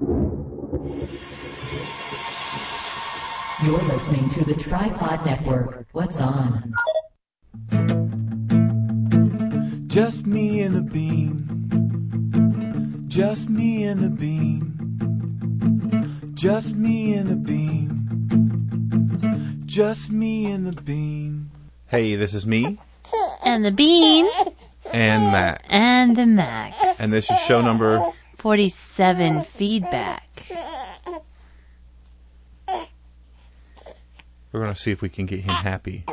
You're listening to the Tripod Network. What's on? Just me and the bean. Just me and the bean. Just me and the bean. Just me and the bean. Hey, this is me And the bean and Matt. and the Max. And this is show number 47 feedback. We're going to see if we can get him happy.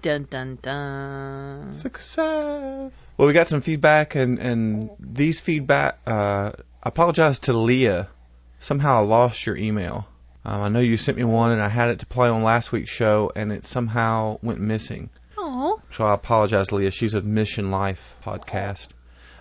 Dun dun dun. Success. Well, we got some feedback, and and these feedback. Uh, I apologize to Leah. Somehow I lost your email. Um, I know you sent me one, and I had it to play on last week's show, and it somehow went missing. Oh, So I apologize, Leah. She's a Mission Life podcast.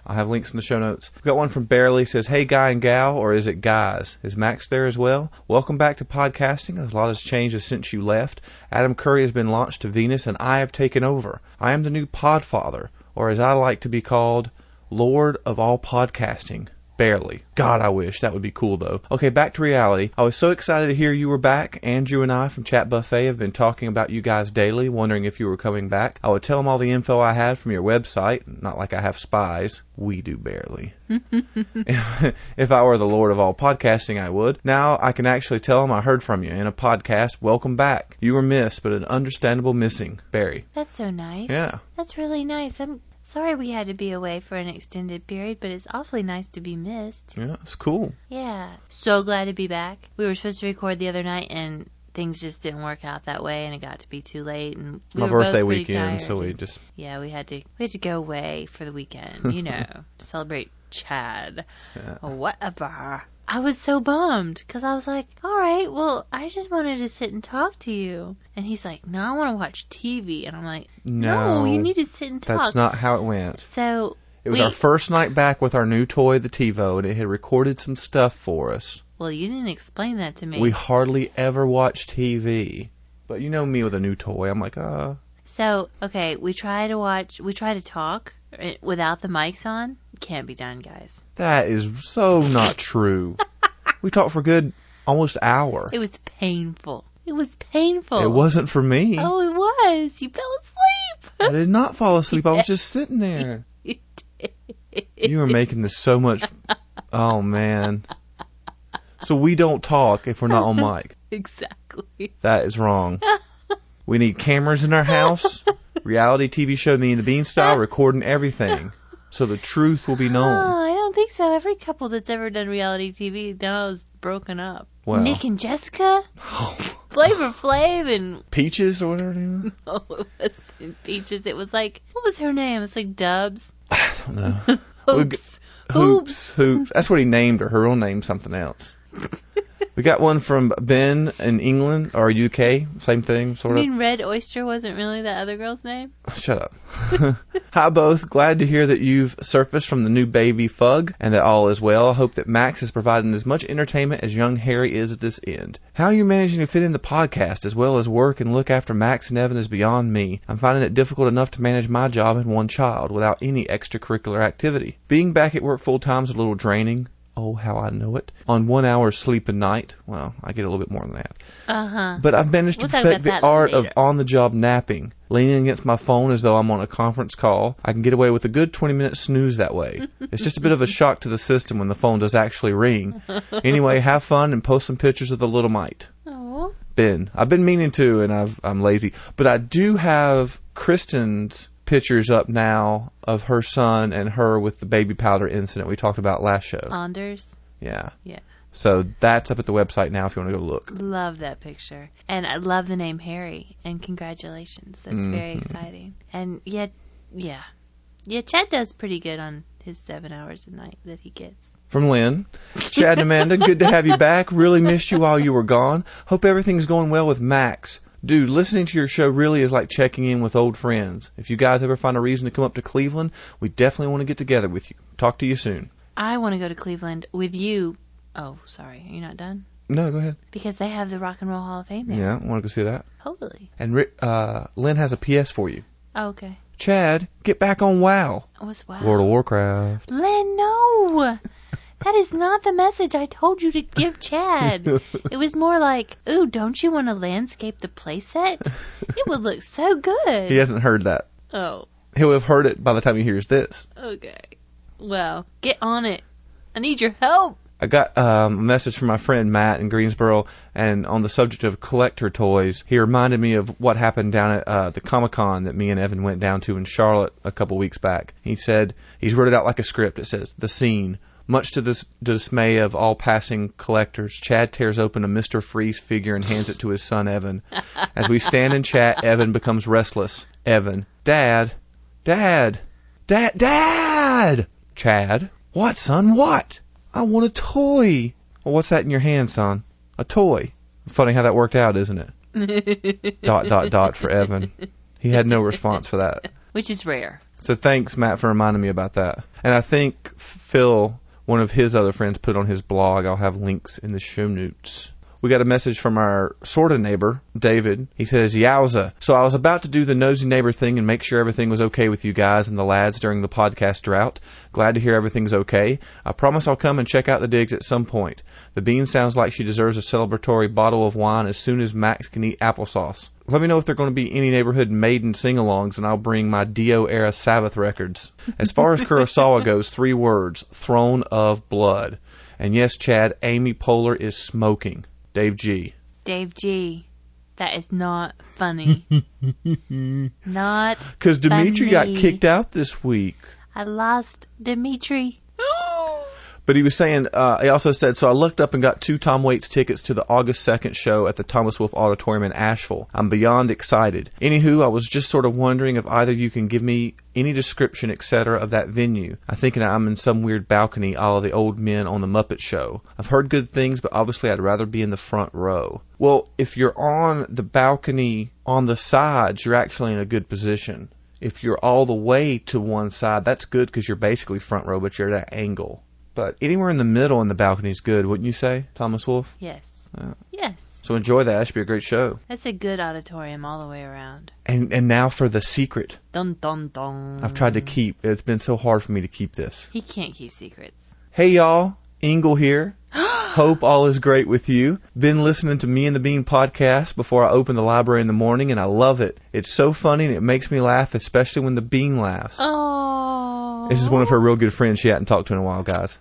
I'll have links in the show notes. We've got one from Barely says, Hey guy and gal, or is it guys? Is Max there as well? Welcome back to podcasting. A lot has changed since you left. Adam Curry has been launched to Venus and I have taken over. I am the new podfather, or as I like to be called, Lord of all podcasting. Barely. God, I wish. That would be cool, though. Okay, back to reality. I was so excited to hear you were back. Andrew and I from Chat Buffet have been talking about you guys daily, wondering if you were coming back. I would tell them all the info I had from your website. Not like I have spies. We do barely. if I were the Lord of all podcasting, I would. Now I can actually tell them I heard from you in a podcast. Welcome back. You were missed, but an understandable missing. Barry. that's so nice. Yeah. That's really nice. I'm sorry we had to be away for an extended period, but it's awfully nice to be missed. Yeah, it's cool. Yeah. So glad to be back. We were supposed to record the other night and things just didn't work out that way and it got to be too late and we My birthday weekend, tired so we just Yeah, we had to we had to go away for the weekend, you know, celebrate Chad. Whatever. I was so bummed because I was like, "All right, well, I just wanted to sit and talk to you," and he's like, "No, I want to watch TV," and I'm like, No, "No, you need to sit and talk." That's not how it went. So It was we, our first night back with our new toy, the TiVo, and it had recorded some stuff for us. well, you didn't explain that to me. We hardly ever watch TV. But you know me with a new toy. I'm like, uh, So, okay, we try to watch, we try to talk uh, without the mics on. Can't be done, guys. that is so not true. we talked for a good almost hour. It was painful. It was painful. It wasn't for me. Oh, it was. You fell asleep. I did not fall asleep. I was just sitting there. You were making this so much. Oh man. So we don't talk if we're not on mic. exactly. That is wrong. We need cameras in our house. Reality TV show Me and the Bean style, recording everything, so the truth will be known. Oh. I don't think so. Every couple that's ever done reality TV now is broken up. Nick and Jessica, oh. Flavor Flav, and Peaches or whatever. her name oh, it wasn't Peaches. It was like what was her name? It's like Dubs. I don't know. Hoops. Hoops, hoops. That's what he named her. Her real name something else. We got one from Ben in England or UK. Same thing, I sort of. mean, Red Oyster wasn't really that other girl's name. Shut up. Hi, both. Glad to hear that you've surfaced from the new baby Fug and that all is well. I hope that Max is providing as much entertainment as young Harry is at this end. How are you managing to fit in the podcast as well as work and look after Max and Evan is beyond me. I'm finding it difficult enough to manage my job and one child without any extracurricular activity. Being back at work full time is a little draining. Oh, how I know it. On one hour sleep a night. Well, I get a little bit more than that. Uh huh. But I've managed We'll to talk perfect about the that art of on the job napping. Leaning against my phone as though I'm on a conference call. I can get away with a good 20 minute snooze that way. it's just a bit of a shock to the system when the phone does actually ring. Anyway, have fun and post some pictures of the little mite. Oh. Ben. I've been meaning to and I've, I'm lazy. But I do have Kristen's pictures up now of her son and her with the baby powder incident we talked about last show. Anders. yeah. Yeah. So that's up at the website now if you want to go look. Love that picture. And I love the name Harry. And congratulations. That's very Mm-hmm. exciting. And yet, yeah. Yeah, Chad does pretty good on his seven hours a night that he gets. from Lynn. Chad and Amanda, good to have you back. Really missed you while you were gone. Hope everything's going well with Max. Dude, listening to your show really is like checking in with old friends. If you guys ever find a reason to come up to Cleveland, we definitely want to get together with you. Talk to you soon. I want to go to Cleveland with you. Oh, sorry. Are you not done? No, go ahead. Because they have the Rock and Roll Hall of Fame there. Yeah, I want to go see that? Totally. And Rick, uh, Lynn has a PS for you. Oh, okay. Chad, get back on WoW. What's wow? World of Warcraft. Lynn, no. That is not the message I told you to give Chad. it was more like, ooh, don't you want to landscape the playset? It would look so good. He hasn't heard that. Oh, He'll have heard it by the time he hears this. okay. Well, get on it. I need your help. I got um, a message from my friend Matt in Greensboro, and on the subject of collector toys, he reminded me of what happened down at uh, the Comic Con that me and Evan went down to in Charlotte a couple weeks back. He said he's wrote it out like a script. It says the scene. Much to the dismay of all passing collectors, Chad tears open a Mr. Freeze figure and hands it to his son Evan. As we stand and chat, Evan becomes restless. Evan, Dad, Dad, Dad, Dad! Chad, what, son, what? I want a toy. Well, what's that in your hand, son? A toy. Funny how that worked out, isn't it? dot, dot, dot for Evan. He had no response for that. Which is rare. So thanks, Matt, for reminding me about that. And I think Phil, one of his other friends, put on his blog. I'll have links in the show notes. We got a message from our sort of neighbor, David. He says, Yowza. So I was about to do the nosy neighbor thing and make sure everything was okay with you guys and the lads during the podcast drought. Glad to hear everything's okay. I promise I'll come and check out the digs at some point. The bean sounds like she deserves a celebratory bottle of wine as soon as Max can eat applesauce. Let me know if there are going to be any neighborhood maiden sing-alongs, and I'll bring my Dio era Sabbath records. As far as Kurosawa goes, three words: Throne of Blood. And yes, Chad, Amy Poehler is smoking. Dave G. Dave G. That is not funny. not. Because Dimitri got Funny. kicked out this week. I lost Dimitri. But he was saying, uh, he also said, so I looked up and got two Tom Waits tickets to the August 2nd show at the Thomas Wolfe Auditorium in Asheville. I'm beyond excited. Anywho, I was just sort of wondering if either you can give me any description, etc., of that venue. I'm I'm in some weird balcony, all the old men on the Muppet Show. I've heard good things, but obviously I'd rather be in the front row. Well, if you're on the balcony on the sides, you're actually in a good position. If you're all the way to one side, that's good because you're basically front row, but you're at an angle. But anywhere in the middle in the balcony is good, wouldn't you say, Thomas Wolfe? Yes. Yeah. Yes. So enjoy that. That should be a great show. That's a good auditorium all the way around. And and now for the secret. Dun dun dun. I've tried to keep. It's been so hard for me to keep this. He can't keep secrets. Hey y'all, Ingle here. Hope all is great with you. Been listening to Me and the Bean podcast before I open the library in the morning, and I love it. It's so funny and it makes me laugh, especially when the Bean laughs. Oh. This is one of her real good friends she hadn't talked to in a while, guys.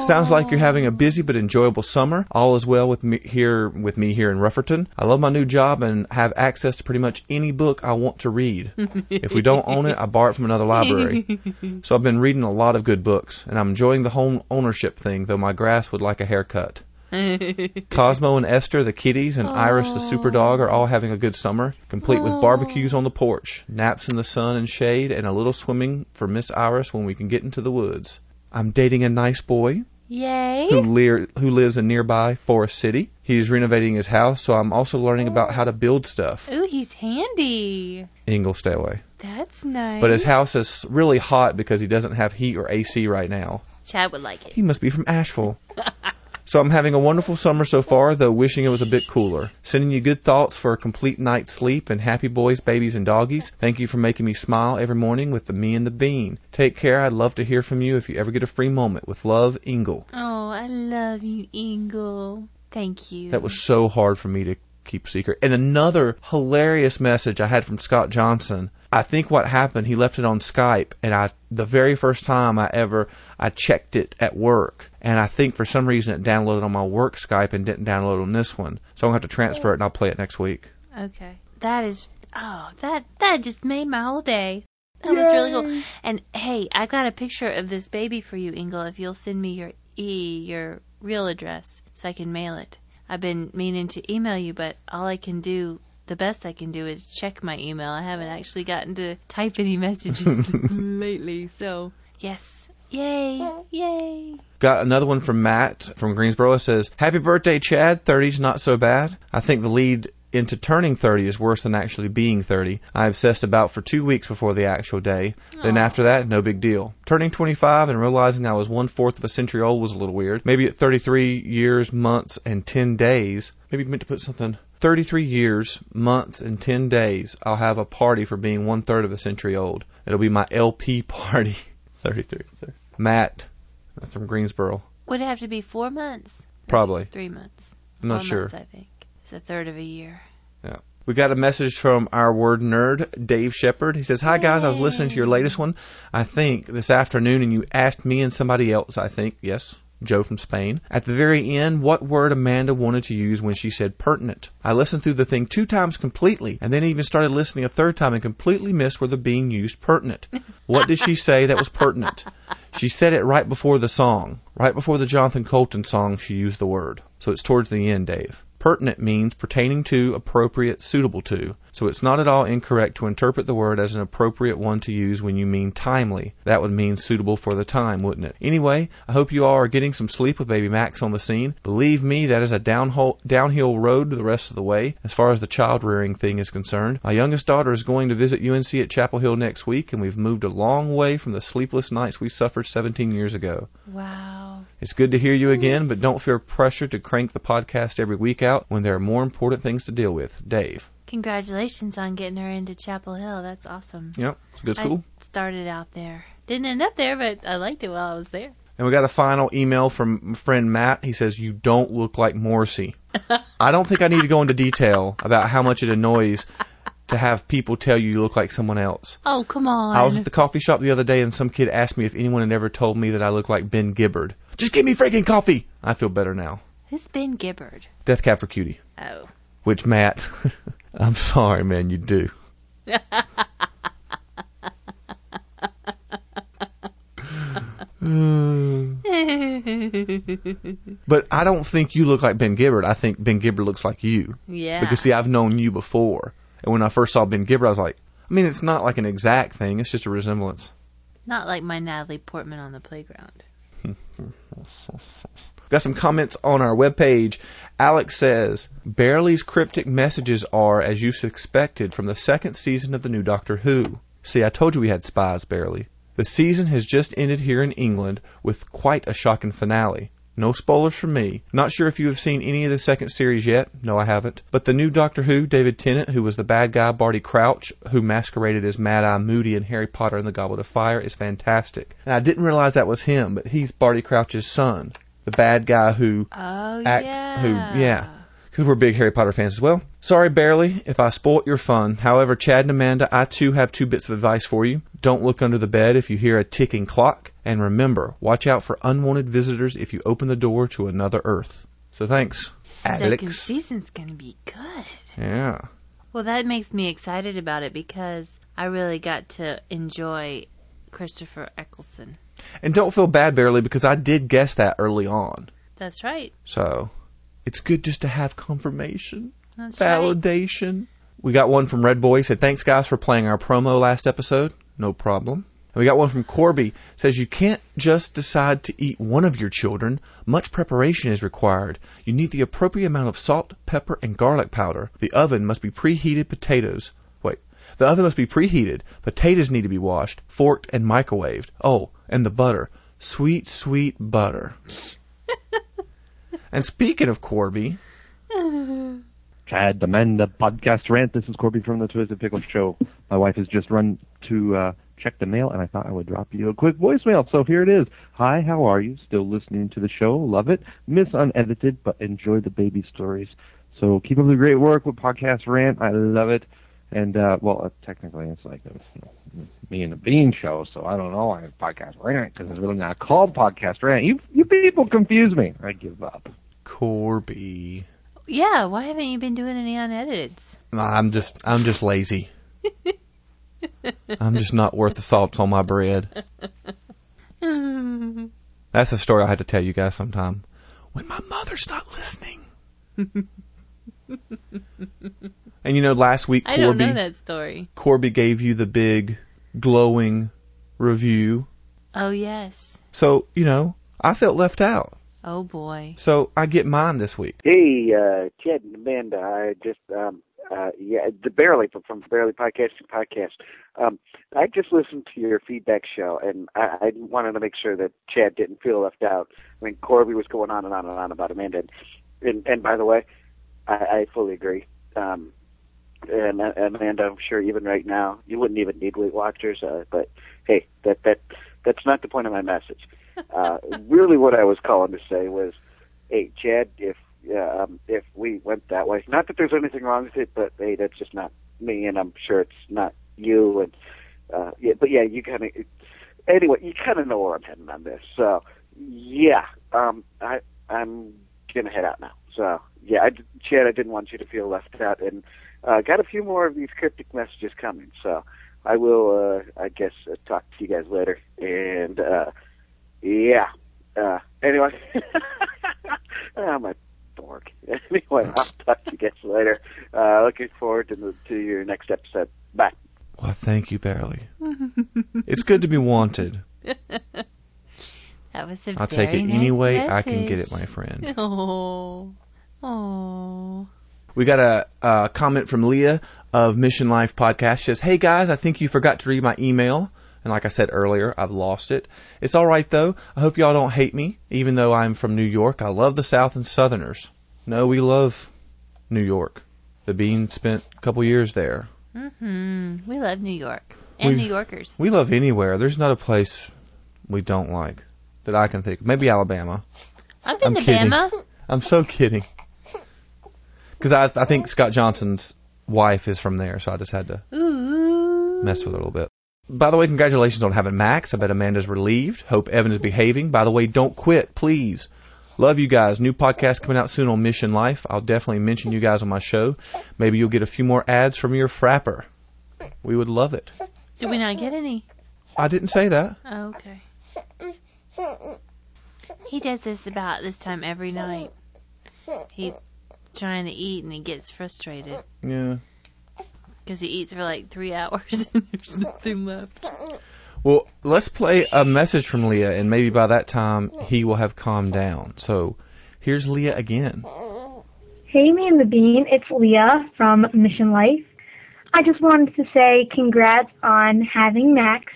Sounds like you're having a busy but enjoyable summer. All is well with me here with me here in Rutherfordton. I love my new job and have access to pretty much any book I want to read. if we don't own it, I borrow it from another library. so I've been reading a lot of good books, and I'm enjoying the home ownership thing. Though my grass would like a haircut. Cosmo and Esther, the kitties, and Iris, the super dog, are all having a good summer, complete with barbecues on the porch, naps in the sun and shade, and a little swimming for Miss Iris when we can get into the woods. I'm dating a nice boy Yay. who, lear, who lives in nearby Forest City. He's renovating his house, so I'm also learning about how to build stuff. Ooh, he's handy. Ingle, stay away. That's nice. But his house is really hot because he doesn't have heat or AC right now. Chad would like it. He must be from Asheville. so I'm having a wonderful summer so far, though wishing it was a bit cooler. Sending you good thoughts for a complete night's sleep and happy boys, babies, and doggies. Thank you for making me smile every morning with the me and the bean. Take care. I'd love to hear from you if you ever get a free moment. With love, Ingle. Oh, I love you, Ingle. Thank you. That was so hard for me to keep secret. And another hilarious message I had from Scott Johnson. I think what happened, he left it on Skype, and I the very first time I ever I checked it at work, and I think for some reason it downloaded on my work Skype and didn't download on this one. So I'm gonna have to transfer it, and I'll play it next week. Okay. That is oh, that that just made my whole day. That was really cool. And hey, I got a picture of this baby for you, Ingle, if you'll send me your e your real address so I can mail it. I've been meaning to email you, but all I can do the best I can do is check my email. I haven't actually gotten to type any messages lately. So, yes. Yay. Yay. Got another one from Matt from Greensboro. It says, Happy birthday, Chad. 30's not so bad. I think the lead into turning 30 is worse than actually being 30. I obsessed about for two weeks before the actual day. Then after that, no big deal. Turning 25 and realizing I was one fourth of a century old was a little weird. Maybe at 33 years, months, and 10 days, maybe meant to put something. 33 years, months, and 10 days, I'll have a party for being one third of a century old. It'll be my LP party. 33. Matt, from Greensboro. Would it have to be four months? Probably. Three months. I'm not Four sure. Months, I think a third of a year. Yeah. We got a message from our word nerd, Dave Shepard. He says, Hi guys, I was listening to your latest one, I think, this afternoon, and you asked me and somebody else, I think, yes, Joe from Spain, at the very end, what word Amanda wanted to use when she said pertinent. I listened through the thing two times completely, and then even started listening a third time and completely missed where the being used pertinent. What did she say that was pertinent? She said it right before the song. Right before the Jonathan Coulton song, she used the word. So it's towards the end, Dave. Pertinent means pertaining to, appropriate, suitable to. So it's not at all incorrect to interpret the word as an appropriate one to use when you mean timely. That would mean suitable for the time, wouldn't it? Anyway, I hope you all are getting some sleep with baby Max on the scene. Believe me, that is a downhill, downhill road the rest of the way as far as the child rearing thing is concerned. My youngest daughter is going to visit UNC at Chapel Hill next week, and we've moved a long way from the sleepless nights we suffered 17 years ago. Wow. It's good to hear you again, but don't feel pressure to crank the podcast every week out when there are more important things to deal with. Dave. Congratulations on getting her into Chapel Hill. That's awesome. Yep, it's a good school. I started out there. Didn't end up there, but I liked it while I was there. And we got a final email from my friend Matt. He says, You don't look like Morrissey. I don't think I need to go into detail about how much it annoys to have people tell you you look like someone else. Oh, come on. I was at the coffee shop the other day and some kid asked me if anyone had ever told me that I look like Ben Gibbard. Just give me freaking coffee! I feel better now. Who's Ben Gibbard? Death Cab for Cutie. Oh. Which, Matt, I'm sorry, man, you do. but I don't think you look like Ben Gibbard. I think Ben Gibbard looks like you. Yeah. Because see, I've known you before, and when I first saw Ben Gibbard, I was like, I mean, it's not like an exact thing; it's just a resemblance. Not like my Natalie Portman on the playground. Got some comments on our webpage. Alex says, Barely's cryptic messages are, as you suspected, from the second season of the new Doctor Who. See, I told you we had spies, Barely. The season has just ended here in England with quite a shocking finale. No spoilers from me. Not sure if you have seen any of the second series yet. No, I haven't. But the new Doctor Who, David Tennant, who was the bad guy Barty Crouch, who masqueraded as Mad Eye Moody in Harry Potter and the Goblet of Fire, is fantastic. And I didn't realize that was him, but he's Barty Crouch's son. The bad guy who Oh, act yeah. who yeah. because we're big harry potter fans as well. Sorry barely if i spoilt your fun. However chad and amanda i too have two bits of advice for you. Don't look under the bed if you hear a ticking clock. And remember watch out for unwanted visitors if you open the door to another earth. So thanks Second alex. season's gonna be good. yeah. Well, that makes me excited about it because I really got to enjoy Christopher Eccleston. and don't feel bad barely because i did guess that early on That's right. so it's good just to have confirmation That's right. validation. We got one from Red Boy. He said, Thanks, guys, for playing our promo last episode. No problem. And we got one from Corby. Says, You can't just decide to eat one of your children. Much preparation is required. You need the appropriate amount of salt, pepper, and garlic powder. The oven must be preheated potatoes. The oven must be preheated. Potatoes need to be washed, forked, and microwaved. Oh, and the butter. Sweet, sweet butter. and speaking of Corby, Chad, Amanda, podcast rant. This is Corby from the Twisted Pickle Show. My wife has just run to uh, check the mail, and I thought I would drop you a quick voicemail. So here it is. Hi, how are you? Still listening to the show? Love it. Miss unedited, but enjoy the baby stories. So keep up the great work with podcast rant. I love it. And uh, well, uh, technically, it's like a, you me and the Bean show. So I don't know. I have podcast rant because it's really not called podcast rant. You you people confuse me. I give up. Corby. Yeah, why haven't you been doing any unediteds? Nah, I'm just I'm just lazy. I'm just not worth the salts on my bread. That's a story I had to tell you guys sometime. When my mother's not listening. and you know, last week I don't Corby know that story. Corby gave you the big glowing review. Oh yes. So, you know, I felt left out. Oh boy. So I get mine this week. Hey, uh, Chad and Amanda, I just, um, uh, yeah, the Barely from, from Barely Podcasting Podcast. Um, I just listened to your feedback show, and I, I wanted to make sure that Chad didn't feel left out. I mean, Corby was going on and on and on about Amanda, and and, and by the way, I, I fully agree. Um, and Amanda, I'm sure even right now you wouldn't even need Weight Watchers, uh, but hey, that that that's not the point of my message. Uh, really, what I was calling to say was, hey, Chad, if uh, um, if we went that way, not that there's anything wrong with it, but hey, that's just not me, and I'm sure it's not you, and uh, yeah, but yeah, you kind of anyway, you kind of know where I'm heading on this, so yeah, um, I I'm gonna head out now. So yeah, I, Chad, I didn't want you to feel left out, and uh, got a few more of these cryptic messages coming. So I will, uh, I guess, uh, talk to you guys later. And uh, yeah, uh, anyway, I'm a dork. Anyway, I'll talk to you guys later. Uh, looking forward to the, to your next episode. Bye. Well, thank you, Barely. it's good to be wanted. That was a I'll very take it nice any way I can get it, my friend. Oh. Oh. We got a, a comment from Leah of Mission Life Podcast. She says, Hey guys, I think you forgot to read my email. And like I said earlier, I've lost it. It's alright though. I hope y'all don't hate me, even though I'm from New York. I love the South and Southerners. No, we love New York. The Bean spent a couple years there. Hmm. We love New York and We- New Yorkers. We love anywhere. There's not a place we don't like that I can think. of. Maybe Alabama. I've been I'm to kidding. Bama. I'm so kidding. Because I, I think Scott Johnson's wife is from there, so I just had to Ooh. mess with it a little bit. By the way, congratulations on having Max. I bet Amanda's relieved. Hope Evan is behaving. By the way, don't quit, please. Love you guys. New podcast coming out soon on Mission Life. I'll definitely mention you guys on my show. Maybe you'll get a few more ads from your frapper. We would love it. Did we not get any? I didn't say that. Oh, okay. He does this about this time every night. He's trying to eat and he gets frustrated Yeah. because he eats for like three hours and there's nothing left. Well, let's play a message from Leah, and maybe by that time he will have calmed down. So here's Leah again. Hey, me and the Bean. It's Leah from Mission Life. I just wanted to say congrats on having Max,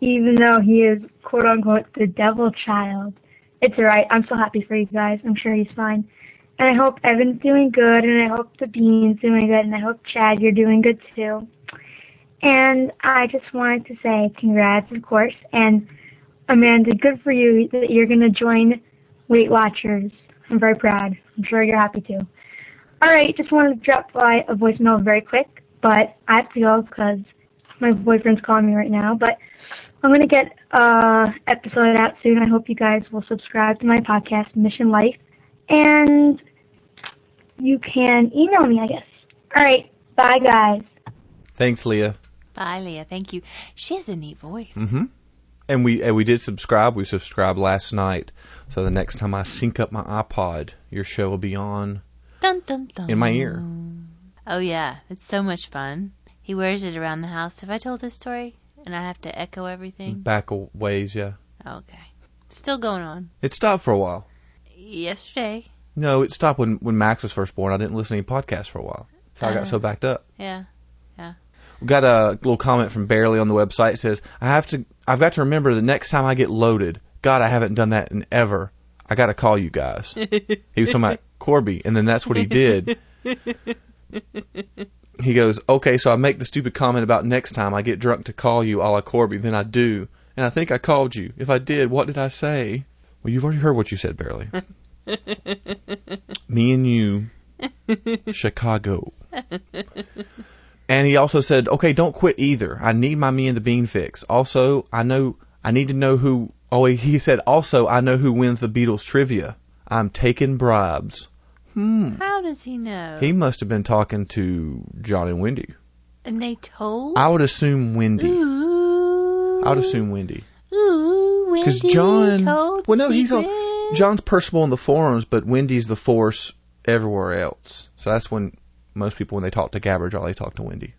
even though he is quote unquote the devil child. It's alright. I'm so happy for you guys. I'm sure he's fine. I hope Evan's doing good, and I hope the Bean's doing good, and I hope Chad, you're doing good too. And I just wanted to say congrats, of course. And Amanda, good for you that you're going to join Weight Watchers. I'm very proud. I'm sure you're happy too. All right, just wanted to drop by a voicemail very quick, but I have to go because my boyfriend's calling me right now. But I'm going to get a episode out soon. I hope you guys will subscribe to my podcast, Mission Life, and you can email me, I guess. All right, bye, guys. Thanks, Leah. Bye, Leah. Thank you. She has a neat voice. Mm-hmm. And we and we did subscribe. We subscribed last night. So the next time I sync up my iPod, your show will be on Dun, dun, dun. in my ear. Oh, yeah. It's so much fun. He wears it around the house. Have I told this story? And I have to echo everything? Back a ways, yeah. Okay. Still going on. It stopped for a while. Yesterday. No, it stopped when when Max was first born. I didn't listen to any podcasts for a while. So I got Uh. so backed up. Yeah, yeah. We got a little comment from Barely on the website. It says, "I have to. I've got to remember the next time I get loaded. God, I haven't done that in ever. I got to call you guys." he was talking about Corby, and then that's what he did. he goes, "Okay, so I make the stupid comment about next time I get drunk to call you, a la Corby. Then I do, and I think I called you. If I did, what did I say?" Well, you've already heard what you said, Barely. Me and you, Chicago. And he also said, "Okay, don't quit either. I need my me and the bean fix. Also, I know I need to know who. Oh, he- said also I know who wins the Beatles trivia. I'm taking bribes. Hmm. How does he know? He must have been talking to John and Wendy. and they told? I would assume Wendy. Ooh. I would assume Wendy Ooh, because John. Well, no, he's on. John's personable in the forums, but Wendy's the force everywhere else. So that's when most people, when they talk to Gabbard, all they talk to Wendy.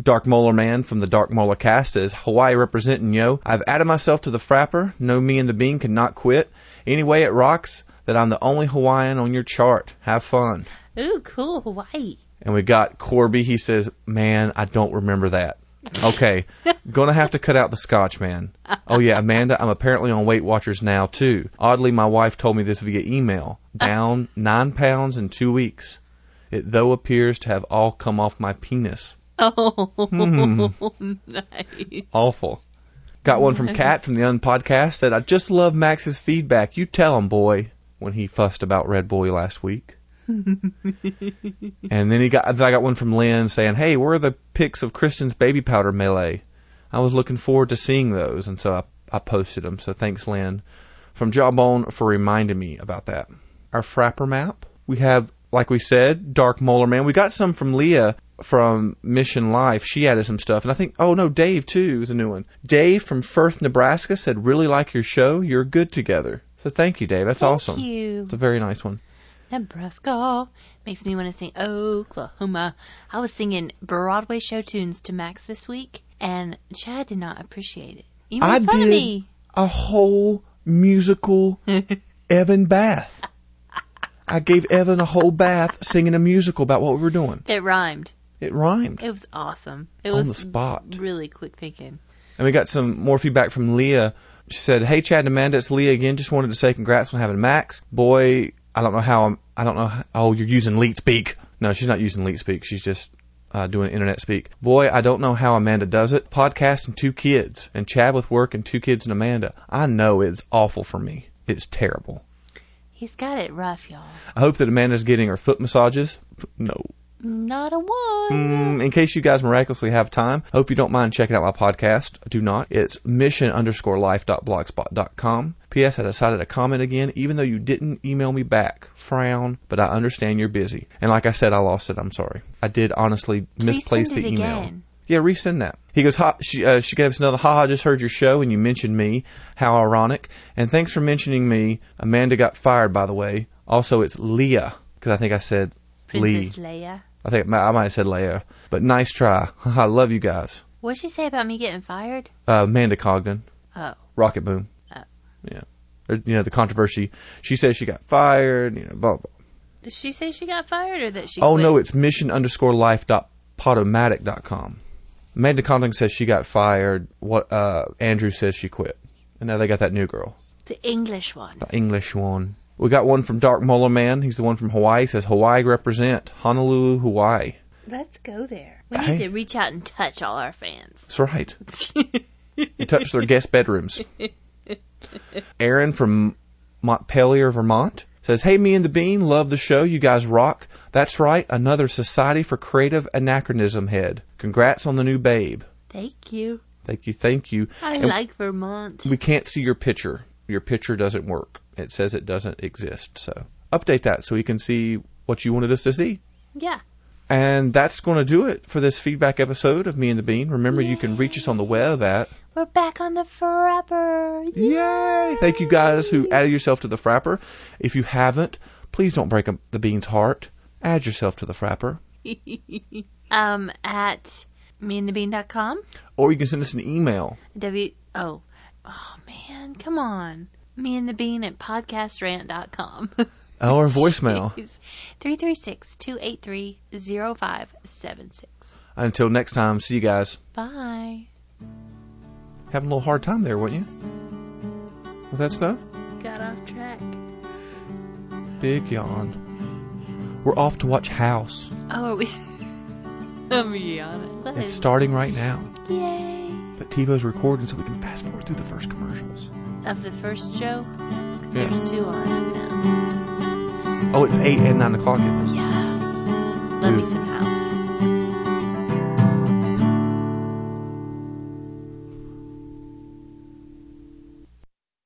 Dark Molar Man from the Dark Molar cast says, Hawaii representing, yo. I've added myself to the Frapper. No, me and the Bean cannot quit. Anyway, it rocks that I'm the only Hawaiian on your chart. Have fun. Ooh, cool, Hawaii. And we got Corby. He says, man, I don't remember that. Okay, gonna have to cut out the scotch, man. Oh yeah, Amanda, I'm apparently on Weight Watchers now too. Oddly, my wife told me this via email. Down nine pounds in two weeks. It though appears to have all come off my penis. Oh, Hmm. nice. Awful. Got one from Kat from the Unpodcast. Said, I just love Max's feedback. You tell him, boy, when he fussed about Red Boy last week. and then he got. Then I got one from Lynn saying, "Hey, where are the pics of Kristen's baby powder melee? I was looking forward to seeing those, and so I, I posted them. So thanks, Lynn, from Jawbone for reminding me about that. Our Frapper map. We have, like we said, Dark Molar Man. We got some from Leah from Mission Life. She added some stuff, and I think, oh no, Dave too is a new one. Dave from Firth, Nebraska said, "Really like your show. You're good together." So thank you, Dave. That's Thank awesome. you. It's a very nice one. Nebraska makes me want to sing Oklahoma. I was singing Broadway show tunes to Max this week, and Chad did not appreciate it. You made I fun did of me. a whole musical Evan bath. I gave Evan a whole bath singing a musical about what we were doing. It rhymed. It rhymed. It was awesome. It On was the spot. Really quick thinking. And we got some more feedback from Leah. She said, "Hey Chad and Amanda, it's Leah again. Just wanted to say congrats on having Max. Boy, I don't know how I'm. I don't know. How, oh, you're using Leet Speak. No, she's not using Leet Speak. She's just uh, doing internet speak. Boy, I don't know how Amanda does it. Podcast and two kids, and Chad with work and two kids and Amanda. I know it's awful for me. It's terrible. He's got it rough, y'all. I hope that Amanda's getting her foot massages. No. Not a one. Mm, in case you guys miraculously have time, I hope you don't mind checking out my podcast. Do not. It's mission underscore life dot blogspot dot com. P.S. I decided to comment again, even though you didn't email me back. Frown, but I understand you're busy. And like I said, I lost it. I'm sorry. I did honestly misplace send the email. again. Yeah, resend that. He goes, ha, she, uh, she gave us another, ha, haha, just heard your show and you mentioned me. How ironic. And thanks for mentioning me. Amanda got fired, by the way. Also, it's Leah, because I think I said Lee. Princess Leia. I think I might have said Leia, but nice try. I love you guys. What'd she say about me getting fired? Uh, Amanda Congdon, Oh. Rocket Boom. Oh. Yeah. Or, you know, the controversy. She says she got fired, you know, blah, blah. Did she say she got fired or that she Oh, no, it's mission underscore life dot podomatic dot com. Amanda Congdon says she got fired. What, uh, Andrew says she quit. And now they got that new girl, the English one. the English one. We got one from Dark Molar Man. He's the one from Hawaii. He says Hawaii represent Honolulu, Hawaii. Let's go there. We Hey. need to reach out and touch all our fans. That's right. you touch their guest bedrooms. Aaron from Montpelier, Vermont says, Hey, me and the Bean, love the show. You guys rock. That's right. Another Society for Creative Anachronism head. Congrats on the new babe. Thank you. Thank you. Thank you. I And like Vermont. we can't see your picture. Your picture doesn't work. It says it doesn't exist. So update that so we can see what you wanted us to see. Yeah. And that's going to do it for this feedback episode of Me and the Bean. Remember, you can reach us on the web at We're back on the Frapper. Yay! Thank you guys who added yourself to the Frapper. If you haven't, please don't break up the Bean's heart. Add yourself to the Frapper. Um, at meandthebean.com. Or you can send us an email. W. Oh. Oh, man. Come on. Me and the Bean at podcastrant.com. Oh, or voicemail. 336 283 0576. Until next time, see you guys. Bye. Having a little hard time there, weren't you? With that stuff? Got off track. Big yawn. We're off to watch House. Oh, are we? Be honest. It's starting right now. Yay. But TiVo's recording so we can fast forward through the first commercials. Of the first show? 'Cause Yeah. there's two on it now. Oh, it's 8 and 9 o'clock. Yeah. Love me some house.